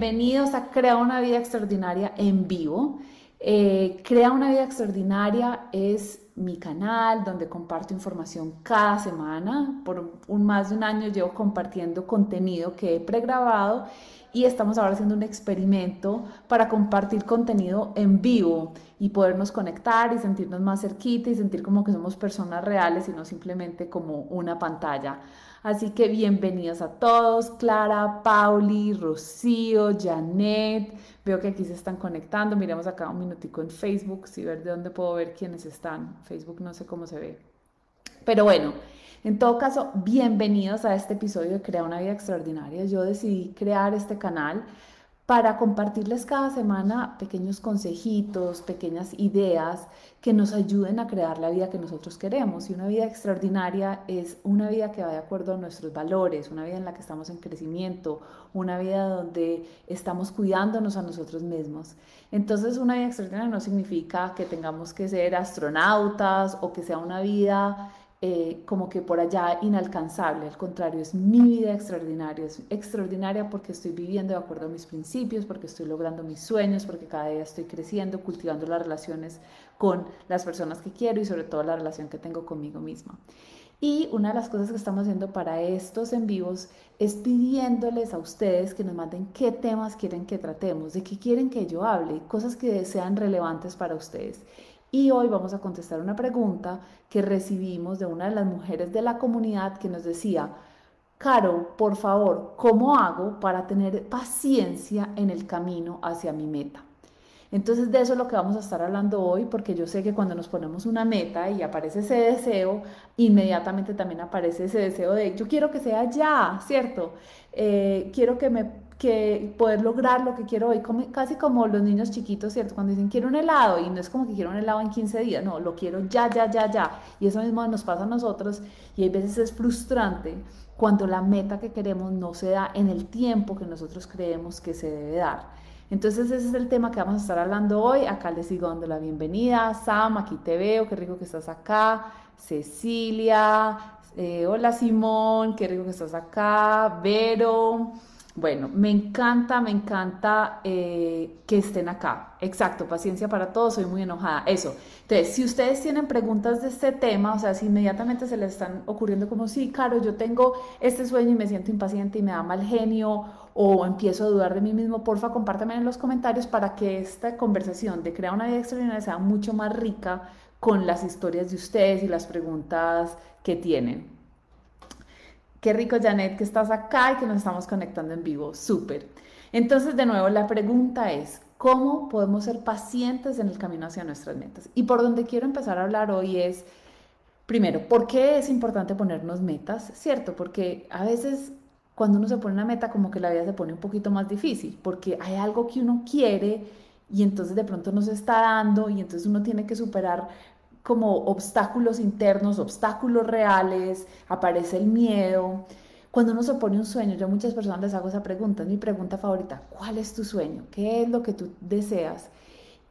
bienvenidos a Crea una vida extraordinaria en vivo. Eh, Crea una vida extraordinaria es mi canal donde comparto información cada semana. Por un más de un año llevo compartiendo contenido que he pregrabado y estamos ahora haciendo un experimento para compartir contenido en vivo y podernos conectar y sentirnos más cerquita y sentir como que somos personas reales y no simplemente como una pantalla. Así que bienvenidos a todos, Clara, Pauli, Rocío, Janet. Veo que aquí se están conectando. Miremos acá un minutico en Facebook, si ver de dónde puedo ver quiénes están. Facebook no sé cómo se ve. Pero bueno, en todo caso, bienvenidos a este episodio de Crea una vida extraordinaria. Yo decidí crear este canal para compartirles cada semana pequeños consejitos, pequeñas ideas que nos ayuden a crear la vida que nosotros queremos. Y una vida extraordinaria es una vida que va de acuerdo a nuestros valores, una vida en la que estamos en crecimiento, una vida donde estamos cuidándonos a nosotros mismos. Entonces, una vida extraordinaria no significa que tengamos que ser astronautas o que sea una vida eh, como que por allá inalcanzable, al contrario, es mi vida extraordinaria, es extraordinaria porque estoy viviendo de acuerdo a mis principios, porque estoy logrando mis sueños, porque cada día estoy creciendo, cultivando las relaciones con las personas que quiero y sobre todo la relación que tengo conmigo misma. Y una de las cosas que estamos haciendo para estos en vivos es pidiéndoles a ustedes que nos manden qué temas quieren que tratemos, de qué quieren que yo hable, cosas que sean relevantes para ustedes. Y hoy vamos a contestar una pregunta que recibimos de una de las mujeres de la comunidad que nos decía, Caro, por favor, ¿cómo hago para tener paciencia en el camino hacia mi meta? Entonces de eso es lo que vamos a estar hablando hoy, porque yo sé que cuando nos ponemos una meta y aparece ese deseo, inmediatamente también aparece ese deseo de yo quiero que sea ya, ¿cierto? Eh, quiero que me que poder lograr lo que quiero hoy, casi como los niños chiquitos, ¿cierto? Cuando dicen quiero un helado y no es como que quiero un helado en 15 días, no, lo quiero ya, ya, ya, ya. Y eso mismo nos pasa a nosotros y hay veces es frustrante cuando la meta que queremos no se da en el tiempo que nosotros creemos que se debe dar. Entonces ese es el tema que vamos a estar hablando hoy. Acá les sigo dando la bienvenida. Sam, aquí te veo, qué rico que estás acá. Cecilia, eh, hola Simón, qué rico que estás acá. Vero. Bueno, me encanta, me encanta eh, que estén acá. Exacto, paciencia para todos, soy muy enojada. Eso. Entonces, si ustedes tienen preguntas de este tema, o sea, si inmediatamente se les están ocurriendo como, sí, Caro, yo tengo este sueño y me siento impaciente y me da mal genio o empiezo a dudar de mí mismo, porfa, compártanme en los comentarios para que esta conversación de crear una vida extraordinaria sea mucho más rica con las historias de ustedes y las preguntas que tienen. Qué rico, Janet, que estás acá y que nos estamos conectando en vivo. Súper. Entonces, de nuevo, la pregunta es, ¿cómo podemos ser pacientes en el camino hacia nuestras metas? Y por donde quiero empezar a hablar hoy es, primero, ¿por qué es importante ponernos metas? ¿Cierto? Porque a veces cuando uno se pone una meta, como que la vida se pone un poquito más difícil, porque hay algo que uno quiere y entonces de pronto no se está dando y entonces uno tiene que superar como obstáculos internos, obstáculos reales, aparece el miedo. Cuando uno se pone un sueño, yo a muchas personas les hago esa pregunta, es mi pregunta favorita, ¿cuál es tu sueño? ¿Qué es lo que tú deseas?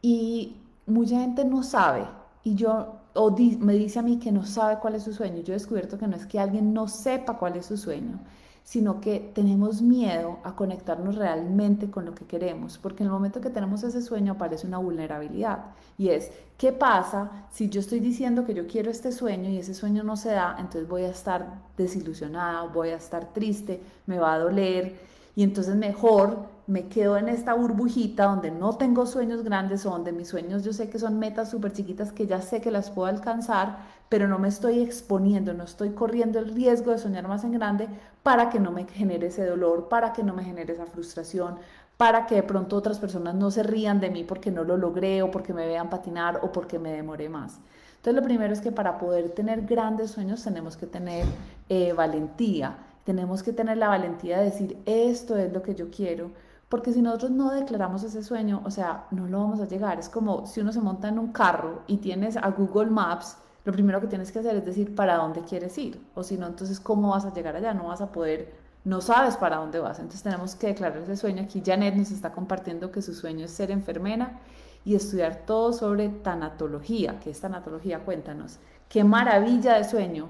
Y mucha gente no sabe, y yo, o me dice a mí que no sabe cuál es su sueño. Yo he descubierto que no es que alguien no sepa cuál es su sueño, sino que tenemos miedo a conectarnos realmente con lo que queremos, porque en el momento que tenemos ese sueño aparece una vulnerabilidad y es, ¿qué pasa si yo estoy diciendo que yo quiero este sueño y ese sueño no se da? Entonces voy a estar desilusionada, voy a estar triste, me va a doler y entonces mejor me quedo en esta burbujita donde no tengo sueños grandes o donde mis sueños yo sé que son metas súper chiquitas que ya sé que las puedo alcanzar, pero no me estoy exponiendo, no estoy corriendo el riesgo de soñar más en grande para que no me genere ese dolor, para que no me genere esa frustración, para que de pronto otras personas no se rían de mí porque no lo logré o porque me vean patinar o porque me demoré más. Entonces lo primero es que para poder tener grandes sueños tenemos que tener eh, valentía, tenemos que tener la valentía de decir esto es lo que yo quiero, porque si nosotros no declaramos ese sueño, o sea, no lo vamos a llegar. Es como si uno se monta en un carro y tienes a Google Maps, lo primero que tienes que hacer es decir para dónde quieres ir. O si no, entonces, ¿cómo vas a llegar allá? No vas a poder, no sabes para dónde vas. Entonces tenemos que declarar ese sueño. Aquí Janet nos está compartiendo que su sueño es ser enfermera y estudiar todo sobre tanatología. ¿Qué es tanatología? Cuéntanos. Qué maravilla de sueño.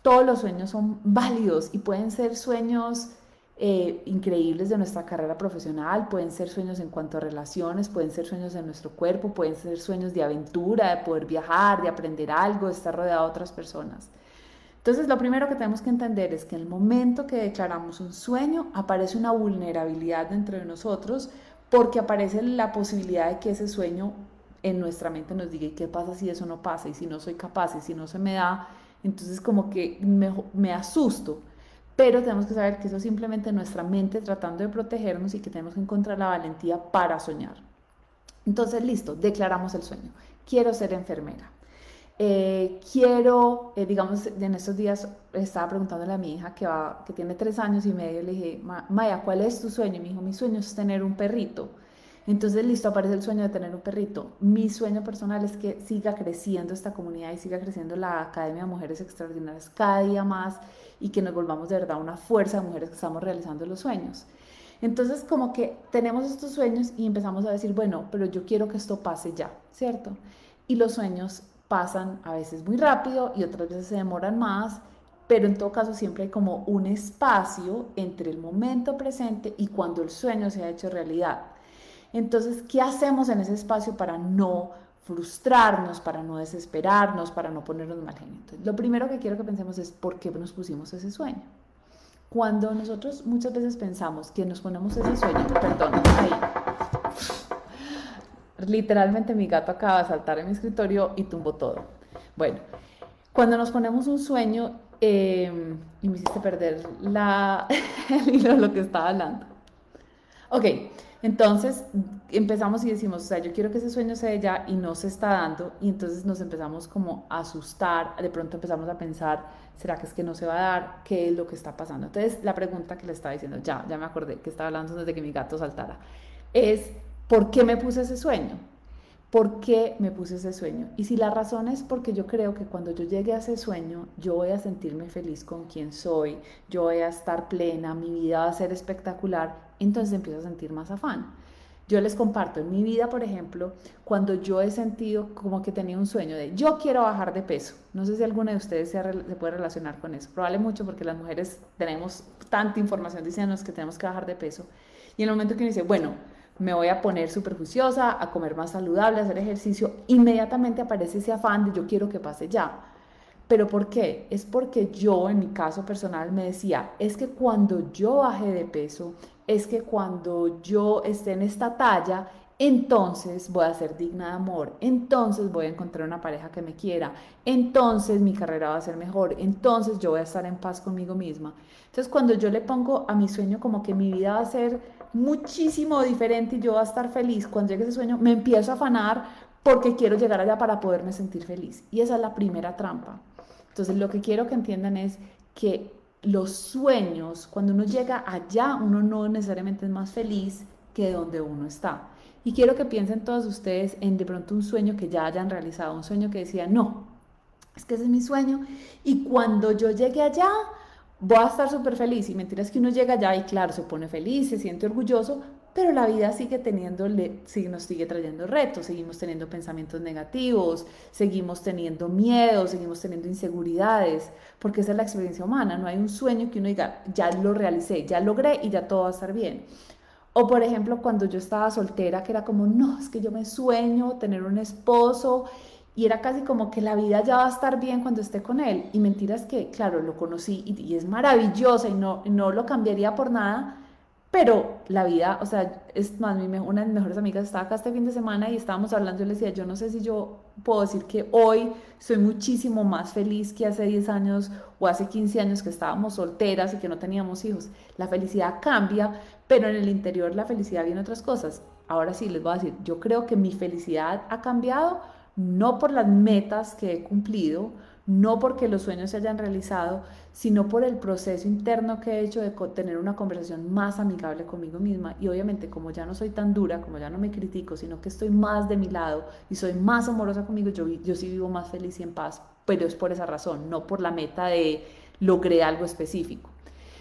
Todos los sueños son válidos y pueden ser sueños eh, increíbles de nuestra carrera profesional, pueden ser sueños en cuanto a relaciones, pueden ser sueños de nuestro cuerpo, pueden ser sueños de aventura, de poder viajar, de aprender algo, de estar rodeado de otras personas. Entonces, lo primero que tenemos que entender es que en el momento que declaramos un sueño, aparece una vulnerabilidad dentro de nosotros porque aparece la posibilidad de que ese sueño en nuestra mente nos diga, ¿y qué pasa si eso no pasa? Y si no soy capaz, y si no se me da, entonces como que me asusto. Pero tenemos que saber que eso es simplemente nuestra mente tratando de protegernos y que tenemos que encontrar la valentía para soñar. Entonces, listo, declaramos el sueño. Quiero ser enfermera. Eh, quiero, eh, digamos, en estos días estaba preguntándole a mi hija que, va, que tiene tres años y medio, le dije, Maya, ¿cuál es tu sueño? Y me dijo, mi sueño es tener un perrito. Entonces, listo, aparece el sueño de tener un perrito. Mi sueño personal es que siga creciendo esta comunidad y siga creciendo la Academia de Mujeres Extraordinarias cada día más y que nos volvamos de verdad una fuerza de mujeres que estamos realizando los sueños. Entonces, como que tenemos estos sueños y empezamos a decir, bueno, pero yo quiero que esto pase ya, ¿cierto? Y los sueños pasan a veces muy rápido y otras veces se demoran más, pero en todo caso siempre hay como un espacio entre el momento presente y cuando el sueño se ha hecho realidad. Entonces, ¿qué hacemos en ese espacio para no frustrarnos, para no desesperarnos, para no ponernos mal genio? lo primero que quiero que pensemos es por qué nos pusimos ese sueño. Cuando nosotros muchas veces pensamos que nos ponemos ese sueño, perdón, ahí, literalmente mi gato acaba de saltar en mi escritorio y tumbó todo. Bueno, cuando nos ponemos un sueño, eh, y me hiciste perder la, el hilo de lo que estaba hablando. Ok, entonces empezamos y decimos, o sea, yo quiero que ese sueño se dé ya y no se está dando y entonces nos empezamos como a asustar, de pronto empezamos a pensar, ¿será que es que no se va a dar? ¿Qué es lo que está pasando? Entonces la pregunta que le estaba diciendo, ya, ya me acordé que estaba hablando desde que mi gato saltara, es, ¿por qué me puse ese sueño? ¿Por qué me puse ese sueño? Y si la razón es porque yo creo que cuando yo llegue a ese sueño, yo voy a sentirme feliz con quien soy, yo voy a estar plena, mi vida va a ser espectacular, entonces empiezo a sentir más afán. Yo les comparto, en mi vida, por ejemplo, cuando yo he sentido como que tenía un sueño de yo quiero bajar de peso, no sé si alguna de ustedes se, puede relacionar con eso, probablemente mucho porque las mujeres tenemos tanta información diciéndonos que tenemos que bajar de peso, y en el momento que uno dice, bueno, me voy a poner súper a comer más saludable, a hacer ejercicio, inmediatamente aparece ese afán de yo quiero que pase ya. ¿Pero por qué? Es porque yo, en mi caso personal, me decía, es que cuando yo baje de peso, es que cuando yo esté en esta talla, entonces voy a ser digna de amor, entonces voy a encontrar una pareja que me quiera, entonces mi carrera va a ser mejor, entonces yo voy a estar en paz conmigo misma. Entonces cuando yo le pongo a mi sueño como que mi vida va a ser muchísimo diferente y yo voy a estar feliz. Cuando llegue ese sueño, me empiezo a afanar porque quiero llegar allá para poderme sentir feliz. Y esa es la primera trampa. Entonces, lo que quiero que entiendan es que los sueños, cuando uno llega allá, uno no necesariamente es más feliz que donde uno está. Y quiero que piensen todos ustedes en de pronto un sueño que ya hayan realizado, un sueño que decía, no, es que ese es mi sueño. Y cuando yo llegue allá, voy a estar súper feliz. Y mentiras que uno llega allá y claro, se pone feliz, se siente orgulloso, pero la vida sigue teniendo, nos sigue trayendo retos, seguimos teniendo pensamientos negativos, seguimos teniendo miedo, seguimos teniendo inseguridades, porque esa es la experiencia humana, no hay un sueño que uno diga, ya lo realicé, ya logré y ya todo va a estar bien. O por ejemplo, cuando yo estaba soltera, que era como, no, es que yo me sueño tener un esposo y era casi como que la vida ya va a estar bien cuando esté con él. Y mentiras que, claro, lo conocí y, es maravillosa y no, no lo cambiaría por nada, pero la vida, o sea, es más, mi, una de mis mejores amigas estaba acá este fin de semana y estábamos hablando, yo le decía, yo no sé si yo puedo decir que hoy soy muchísimo más feliz que hace 10 años o hace 15 años que estábamos solteras y que no teníamos hijos. La felicidad cambia, pero en el interior la felicidad viene otras cosas. Ahora sí, les voy a decir, yo creo que mi felicidad ha cambiado no por las metas que he cumplido, no porque los sueños se hayan realizado, sino por el proceso interno que he hecho de tener una conversación más amigable conmigo misma. Y obviamente como ya no soy tan dura, como ya no me critico, sino que estoy más de mi lado y soy más amorosa conmigo, yo, yo sí vivo más feliz y en paz, pero es por esa razón, no por la meta de logré algo específico.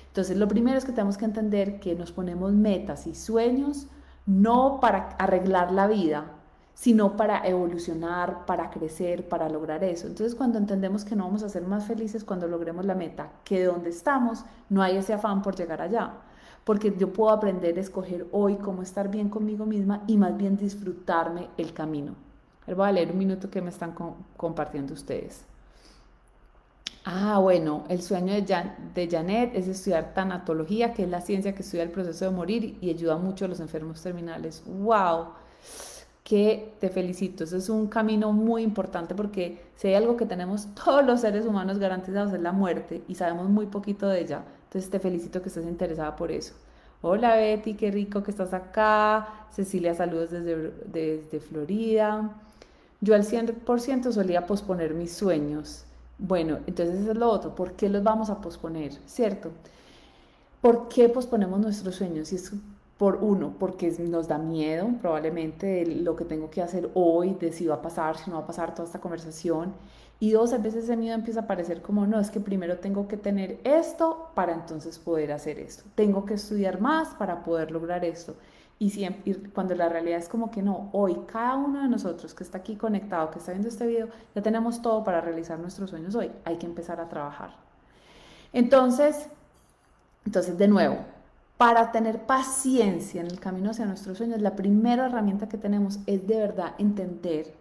Entonces lo primero es que tenemos que entender que nos ponemos metas y sueños no para arreglar la vida, sino para evolucionar, para crecer, para lograr eso. Entonces cuando entendemos que no vamos a ser más felices cuando logremos la meta, que donde estamos no hay ese afán por llegar allá. porque yo puedo aprender a escoger hoy cómo estar bien conmigo misma y más bien disfrutarme el camino. Voy a leer un minuto que me están compartiendo ustedes. Ah, bueno, el sueño de, de Janet es estudiar tanatología, que es la ciencia que estudia el proceso de morir y ayuda mucho a los enfermos terminales. ¡Wow! Que te felicito. Eso es un camino muy importante porque si hay algo que tenemos todos los seres humanos garantizados es la muerte y sabemos muy poquito de ella. Entonces te felicito que estés interesada por eso. Hola Betty, qué rico que estás acá. Cecilia, saludos desde, desde Florida. Yo al 100% solía posponer mis sueños bueno, entonces eso es lo otro. ¿Por qué los vamos a posponer? ¿Cierto? ¿Por qué posponemos nuestros sueños? Por uno, porque nos da miedo probablemente lo que tengo que hacer hoy, de si va a pasar, si no va a pasar toda esta conversación. Y dos, a veces ese miedo empieza a parecer como, no, es que primero tengo que tener esto para entonces poder hacer esto. Tengo que estudiar más para poder lograr esto. Y, siempre, cuando la realidad es como que no, hoy cada uno de nosotros que está aquí conectado, que está viendo este video, ya tenemos todo para realizar nuestros sueños hoy. Hay que empezar a trabajar. Entonces, entonces de nuevo, para tener paciencia en el camino hacia nuestros sueños, la primera herramienta que tenemos es de verdad entender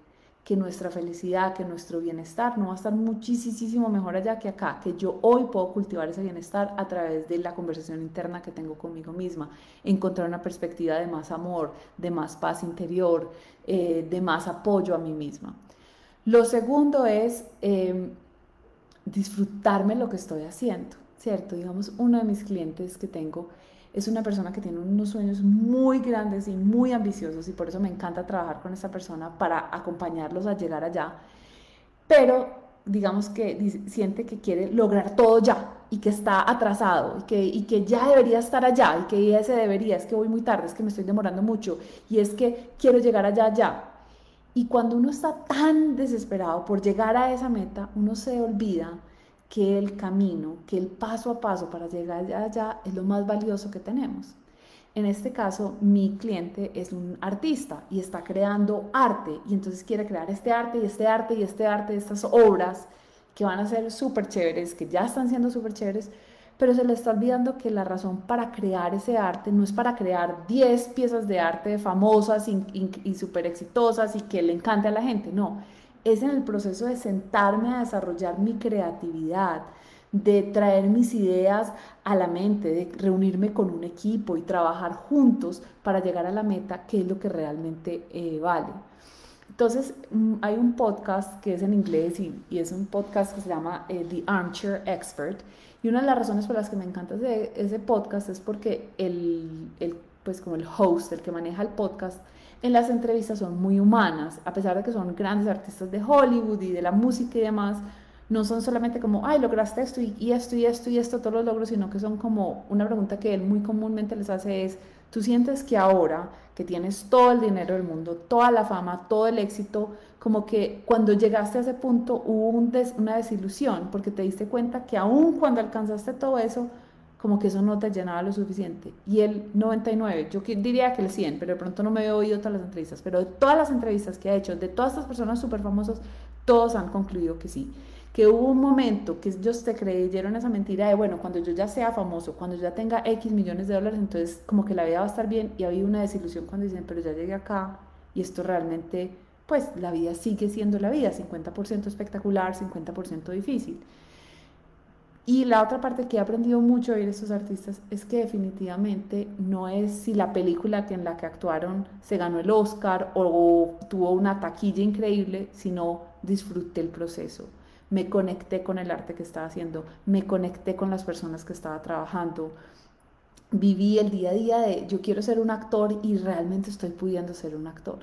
que nuestra felicidad, que nuestro bienestar no va a estar muchísimo mejor allá que acá, que yo hoy puedo cultivar ese bienestar a través de la conversación interna que tengo conmigo misma, encontrar una perspectiva de más amor, de más paz interior, eh, de más apoyo a mí misma. Lo segundo es em, disfrutarme lo que estoy haciendo, ¿cierto? Digamos, uno de mis clientes que tengo es una persona que tiene unos sueños muy grandes y muy ambiciosos y por eso me encanta trabajar con esa persona para acompañarlos a llegar allá. Pero digamos que siente que quiere lograr todo ya y que está atrasado y que, y que ya debería estar allá y que ese debería, es que voy muy tarde, es que me estoy demorando mucho y es que quiero llegar allá ya. Y cuando uno está tan desesperado por llegar a esa meta, uno se olvida que el camino, que el paso a paso para llegar allá es lo más valioso que tenemos. En este caso, mi cliente es un artista y está creando arte y entonces quiere crear este arte y este arte y este arte, estas obras que van a ser súper chéveres, que ya están siendo súper chéveres, pero se le está olvidando que la razón para crear ese arte no es para crear 10 piezas de arte famosas y, y súper exitosas y que le encante a la gente, no es en el proceso de sentarme a desarrollar mi creatividad, de traer mis ideas a la mente, de reunirme con un equipo y trabajar juntos para llegar a la meta, que es lo que realmente eh, vale. Entonces, mm, hay un podcast que es en inglés y, es un podcast que se llama eh, The Armchair Expert. Y una de las razones por las que me encanta ese, ese podcast es porque el, el, pues como el host, el que maneja el podcast, en las entrevistas son muy humanas, a pesar de que son grandes artistas de Hollywood y de la música y demás, no son solamente como, ay, lograste esto y, esto y esto y esto, todos los logros, sino que son como una pregunta que él muy comúnmente les hace es, ¿tú sientes que ahora que tienes todo el dinero del mundo, toda la fama, todo el éxito, como que cuando llegaste a ese punto hubo una desilusión porque te diste cuenta que aún cuando alcanzaste todo eso, como que eso no te llenaba lo suficiente. Y el 99, yo diría que el 100, pero de pronto no me he oído todas las entrevistas, pero de todas las entrevistas que ha hecho, de todas estas personas súper famosas, todos han concluido que sí. Que hubo un momento que ellos te creyeron esa mentira de, bueno, cuando yo ya sea famoso, cuando ya tenga X millones de dólares, entonces como que la vida va a estar bien. Y había una desilusión cuando dicen, pero ya llegué acá y esto realmente, pues la vida sigue siendo la vida, 50% espectacular, 50% difícil. Y la otra parte que he aprendido mucho de estos artistas es que definitivamente no es si la película que en la que actuaron se ganó el Oscar o tuvo una taquilla increíble, sino disfruté el proceso. Me conecté con el arte que estaba haciendo, me conecté con las personas que estaba trabajando, viví el día a día de yo quiero ser un actor y realmente estoy pudiendo ser un actor.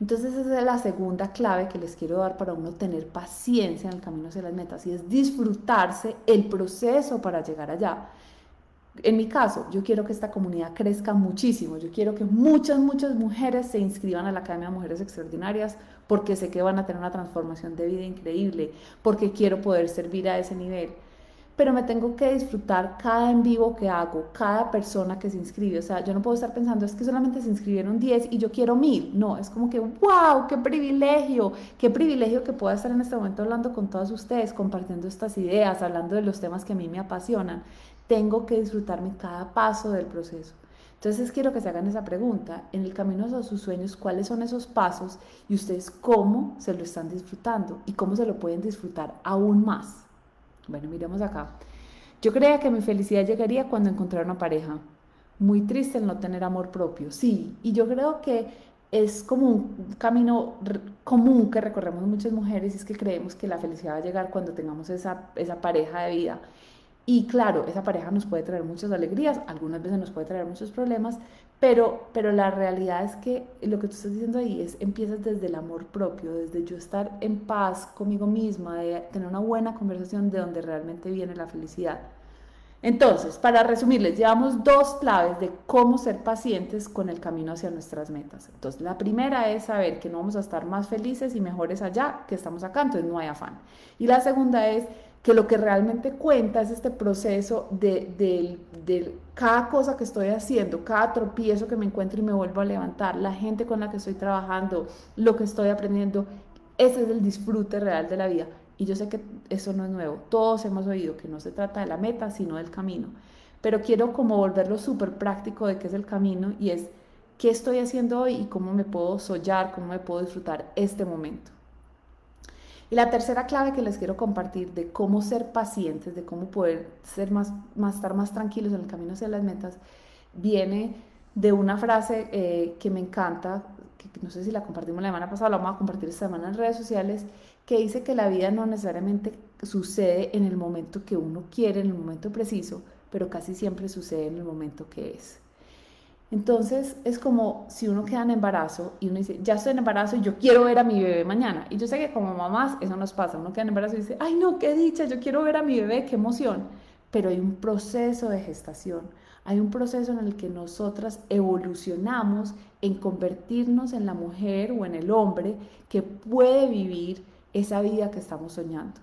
Entonces esa es la segunda clave que les quiero dar para uno tener paciencia en el camino hacia las metas y es disfrutarse el proceso para llegar allá. En mi caso, yo quiero que esta comunidad crezca muchísimo. Yo quiero que muchas, muchas mujeres se inscriban a la Academia de Mujeres Extraordinarias porque sé que van a tener una transformación de vida increíble, porque quiero poder servir a ese nivel. Pero me tengo que disfrutar cada en vivo que hago, cada persona que se inscribe. O sea, yo no puedo estar pensando, es que solamente se inscribieron 10 y yo quiero mil. No, es como que, wow, qué privilegio, qué privilegio que pueda estar en este momento hablando con todos ustedes, compartiendo estas ideas, hablando de los temas que a mí me apasionan. Tengo que disfrutarme cada paso del proceso. Entonces quiero que se hagan esa pregunta, en el camino a sus sueños, ¿cuáles son esos pasos y ustedes cómo se lo están disfrutando y cómo se lo pueden disfrutar aún más? Bueno, miremos acá. Yo creía que mi felicidad llegaría cuando encontrara una pareja. Muy triste el no tener amor propio, sí, y yo creo que es como un camino común que recorremos muchas mujeres y es que creemos que la felicidad va a llegar cuando tengamos esa, esa pareja de vida. Y claro, esa pareja nos puede traer muchas alegrías, algunas veces nos puede traer muchos problemas, pero, pero la realidad es que lo que tú estás diciendo ahí es, empiezas desde el amor propio, desde yo estar en paz conmigo misma, de tener una buena conversación de donde realmente viene la felicidad. Entonces, para resumirles, llevamos dos claves de cómo ser pacientes con el camino hacia nuestras metas. Entonces, la primera es saber que no vamos a estar más felices y mejores allá que estamos acá, entonces no hay afán. Y la segunda es que lo que realmente cuenta es este proceso de, de, cada cosa que estoy haciendo, cada tropiezo que me encuentro y me vuelvo a levantar, la gente con la que estoy trabajando, lo que estoy aprendiendo, ese es el disfrute real de la vida. Y yo sé que eso no es nuevo, todos hemos oído que no se trata de la meta, sino del camino. Pero quiero como volverlo súper práctico de qué es el camino y es qué estoy haciendo hoy y cómo me puedo sollar, cómo me puedo disfrutar este momento. Y la tercera clave que les quiero compartir de cómo ser pacientes, de cómo poder ser más, más estar más tranquilos en el camino hacia las metas, viene de una frase eh, que me encanta, que no sé si la compartimos la semana pasada, la vamos a compartir esta semana en redes sociales, que dice que la vida no necesariamente sucede en el momento que uno quiere, en el momento preciso, pero casi siempre sucede en el momento que es. Entonces es como si uno queda en embarazo y uno dice, ya estoy en embarazo y yo quiero ver a mi bebé mañana. Y yo sé que como mamás eso nos pasa, uno queda en embarazo y dice, ay no, qué dicha, yo quiero ver a mi bebé, qué emoción. Pero hay un proceso de gestación, hay un proceso en el que nosotras evolucionamos en convertirnos en la mujer o en el hombre que puede vivir esa vida que estamos soñando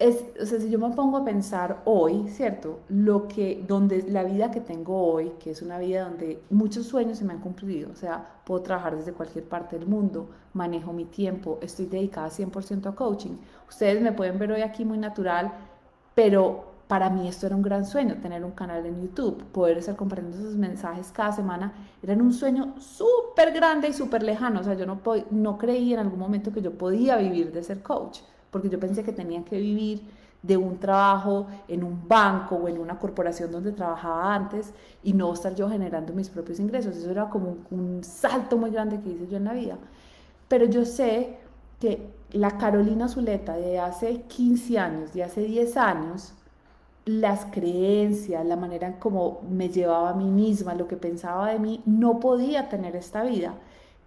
es, o sea, si yo me pongo a pensar hoy, ¿cierto? Lo que, donde la vida que tengo hoy, que es una vida donde muchos sueños se me han cumplido, o sea, puedo trabajar desde cualquier parte del mundo, manejo mi tiempo, estoy dedicada 100% a coaching. Ustedes me pueden ver hoy aquí muy natural, pero para mí esto era un gran sueño, tener un canal en YouTube, poder estar compartiendo esos mensajes cada semana, era un sueño súper grande y súper lejano, o sea, yo no, no creí en algún momento que yo podía vivir de ser coach porque yo pensé que tenía que vivir de un trabajo en un banco o en una corporación donde trabajaba antes y no estar yo generando mis propios ingresos. Eso era como un, salto muy grande que hice yo en la vida. Pero yo sé que la Carolina Zuleta de hace 15 años, de hace 10 años, las creencias, la manera en cómo me llevaba a mí misma, lo que pensaba de mí, no podía tener esta vida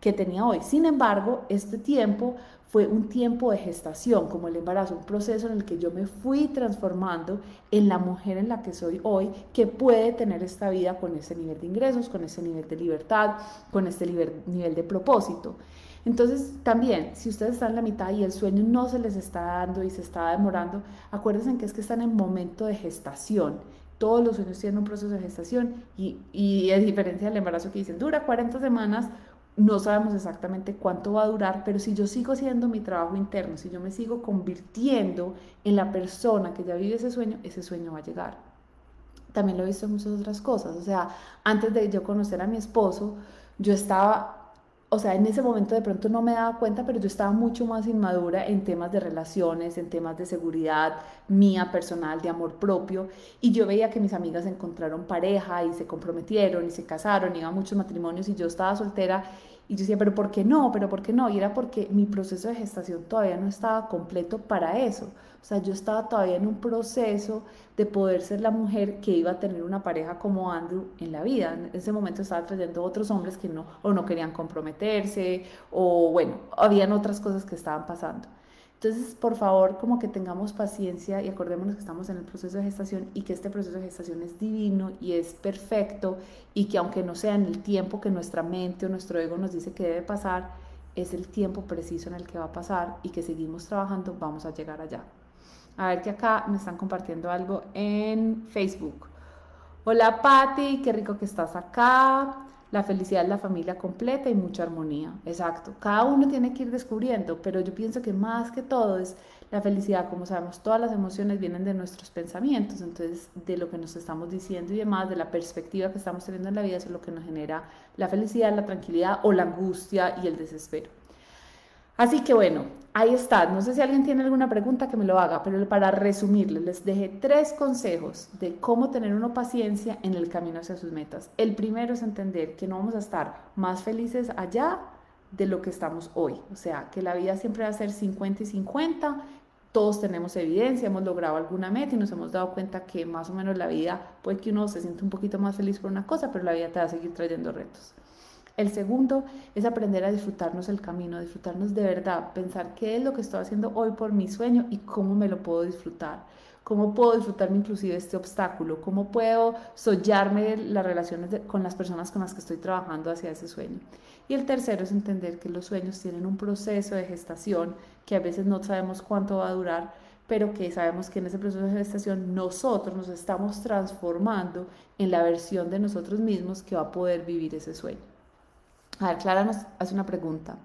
que tenía hoy. Sin embargo, este tiempo fue un tiempo de gestación, como el embarazo, un proceso en el que yo me fui transformando en la mujer en la que soy hoy, que puede tener esta vida con ese nivel de ingresos, con ese nivel de libertad, con este nivel de propósito. Entonces, también, si ustedes están en la mitad y el sueño no se les está dando y se está demorando, acuérdense que es que están en momento de gestación. Todos los sueños tienen un proceso de gestación y, y a diferencia del embarazo que dicen dura 40 semanas, no sabemos exactamente cuánto va a durar, pero si yo sigo haciendo mi trabajo interno, si yo me sigo convirtiendo en la persona que ya vive ese sueño, ese sueño va a llegar. También lo he visto en muchas otras cosas. O sea, antes de yo conocer a mi esposo, yo estaba o sea, en ese momento de pronto no me daba cuenta, pero yo estaba mucho más inmadura en temas de relaciones, en temas de seguridad mía personal, de amor propio, y yo veía que mis amigas encontraron pareja y se comprometieron y se casaron, iban a muchos matrimonios y yo estaba soltera y yo decía, pero ¿por qué no? ¿Pero por qué no? Y era porque mi proceso de gestación todavía no estaba completo para eso. O sea, yo estaba todavía en un proceso de poder ser la mujer que iba a tener una pareja como Andrew en la vida. En ese momento estaba trayendo otros hombres que no, o no querían comprometerse, o bueno, habían otras cosas que estaban pasando. Entonces, por favor, como que tengamos paciencia y acordémonos que estamos en el proceso de gestación y que este proceso de gestación es divino y es perfecto y que aunque no sea en el tiempo que nuestra mente o nuestro ego nos dice que debe pasar, es el tiempo preciso en el que va a pasar y que seguimos trabajando, vamos a llegar allá. A ver que acá me están compartiendo algo en Facebook. Hola Patti, qué rico que estás acá. La felicidad es la familia completa y mucha armonía. Exacto. Cada uno tiene que ir descubriendo, pero yo pienso que más que todo es la felicidad, como sabemos, todas las emociones vienen de nuestros pensamientos, entonces de lo que nos estamos diciendo y demás, de la perspectiva que estamos teniendo en la vida, eso es lo que nos genera la felicidad, la tranquilidad o la angustia y el desespero. Así que bueno, ahí está. No sé si alguien tiene alguna pregunta que me lo haga, pero para resumirles, les dejé tres consejos de cómo tener una paciencia en el camino hacia sus metas. El primero es entender que no vamos a estar más felices allá de lo que estamos hoy. O sea, que la vida siempre va a ser 50 y 50 todos tenemos evidencia, hemos logrado alguna meta y nos hemos dado cuenta que más o menos la vida puede que uno se siente un poquito más feliz por una cosa, pero la vida te va a seguir trayendo retos. El segundo es aprender a disfrutarnos el camino, disfrutarnos de verdad, pensar qué es lo que estoy haciendo hoy por mi sueño y cómo me lo puedo disfrutar. ¿Cómo puedo disfrutarme inclusive este obstáculo? ¿Cómo puedo sollarme las relaciones con las personas con las que estoy trabajando hacia ese sueño? Y el tercero es entender que los sueños tienen un proceso de gestación que a veces no sabemos cuánto va a durar, pero que sabemos que en ese proceso de gestación nosotros nos estamos transformando en la versión de nosotros mismos que va a poder vivir ese sueño. A ver, Clara nos hace una pregunta.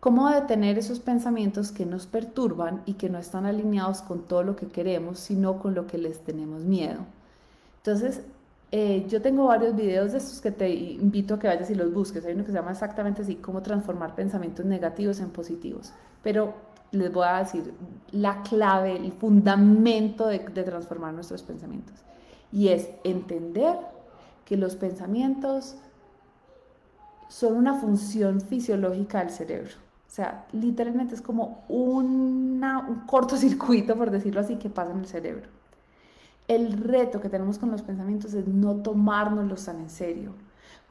¿Cómo detener esos pensamientos que nos perturban y que no están alineados con todo lo que queremos, sino con lo que les tenemos miedo? Entonces, eh, yo tengo varios videos de estos que te invito a que vayas y los busques. Hay uno que se llama exactamente así, cómo transformar pensamientos negativos en positivos. Pero les voy a decir la clave, el fundamento de, de transformar nuestros pensamientos. Y es entender que los pensamientos son una función fisiológica del cerebro. O sea, literalmente es como una, un cortocircuito, por decirlo así, que pasa en el cerebro. El reto que tenemos con los pensamientos es no tomárnoslos tan en serio.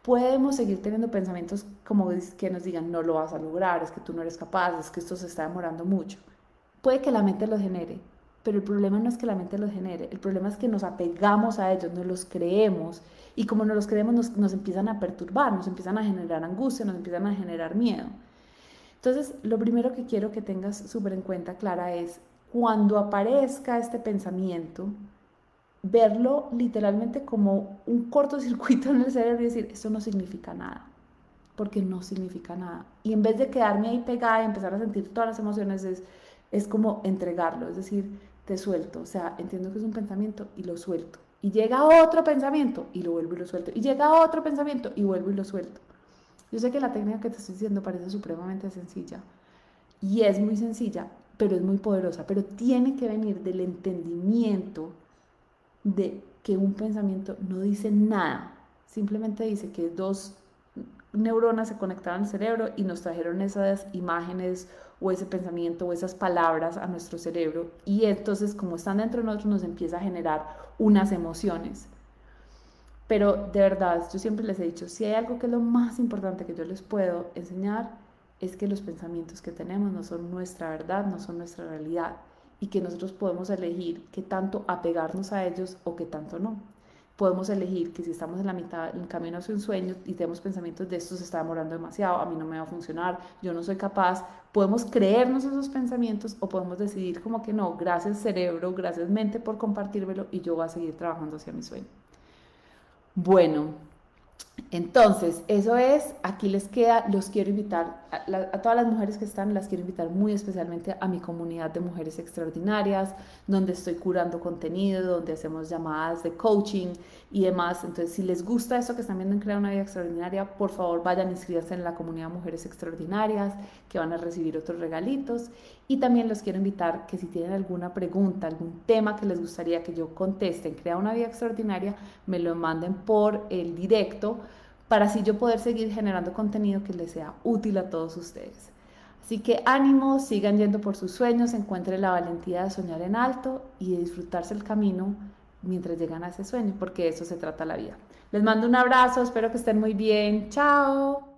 Podemos seguir teniendo pensamientos como que nos digan, no lo vas a lograr, es que tú no eres capaz, es que esto se está demorando mucho. Puede que la mente los genere, pero el problema no es que la mente los genere, el problema es que nos apegamos a ellos, nos los creemos y como nos los creemos nos, nos empiezan a perturbar, nos empiezan a generar angustia, nos empiezan a generar miedo. Entonces, lo primero que quiero que tengas súper en cuenta, Clara, es cuando aparezca este pensamiento, verlo literalmente como un cortocircuito en el cerebro y decir, esto no significa nada, porque no significa nada. Y en vez de quedarme ahí pegada y empezar a sentir todas las emociones, es, es como entregarlo, es decir, te suelto, o sea, entiendo que es un pensamiento y lo suelto. Y llega otro pensamiento y lo vuelvo y lo suelto. Y llega otro pensamiento y vuelvo y lo suelto. Yo sé que la técnica que te estoy diciendo parece supremamente sencilla y es muy sencilla, pero es muy poderosa, pero tiene que venir del entendimiento de que un pensamiento no dice nada, simplemente dice que dos neuronas se conectaron al cerebro y nos trajeron esas imágenes o ese pensamiento o esas palabras a nuestro cerebro y entonces como están dentro de nosotros nos empieza a generar unas emociones. Pero de verdad, yo siempre les he dicho, si hay algo que es lo más importante que yo les puedo enseñar, es que los pensamientos que tenemos no son nuestra verdad, no son nuestra realidad y que nosotros podemos elegir qué tanto apegarnos a ellos o qué tanto no. Podemos elegir que si estamos en la mitad, en camino hacia un sueño y tenemos pensamientos de esto se está demorando demasiado, a mí no me va a funcionar, yo no soy capaz, podemos creernos esos pensamientos o podemos decidir como que no, gracias cerebro, gracias mente por compartírmelo y yo voy a seguir trabajando hacia mi sueño. Bueno, entonces, eso es, aquí les queda, los quiero invitar, a, todas las mujeres que están, las quiero invitar muy especialmente a mi comunidad de mujeres extraordinarias, donde estoy curando contenido, donde hacemos llamadas de coaching y demás. Entonces, si les gusta eso que están viendo en Crear una Vida Extraordinaria, por favor vayan a inscribirse en la comunidad Mujeres Extraordinarias, que van a recibir otros regalitos. Y también los quiero invitar que si tienen alguna pregunta, algún tema que les gustaría que yo conteste en Crea una Vida Extraordinaria, me lo manden por el directo para así yo poder seguir generando contenido que les sea útil a todos ustedes. Así que ánimo, sigan yendo por sus sueños, encuentren la valentía de soñar en alto y de disfrutarse el camino mientras llegan a ese sueño, porque de eso se trata la vida. Les mando un abrazo, espero que estén muy bien. Chao.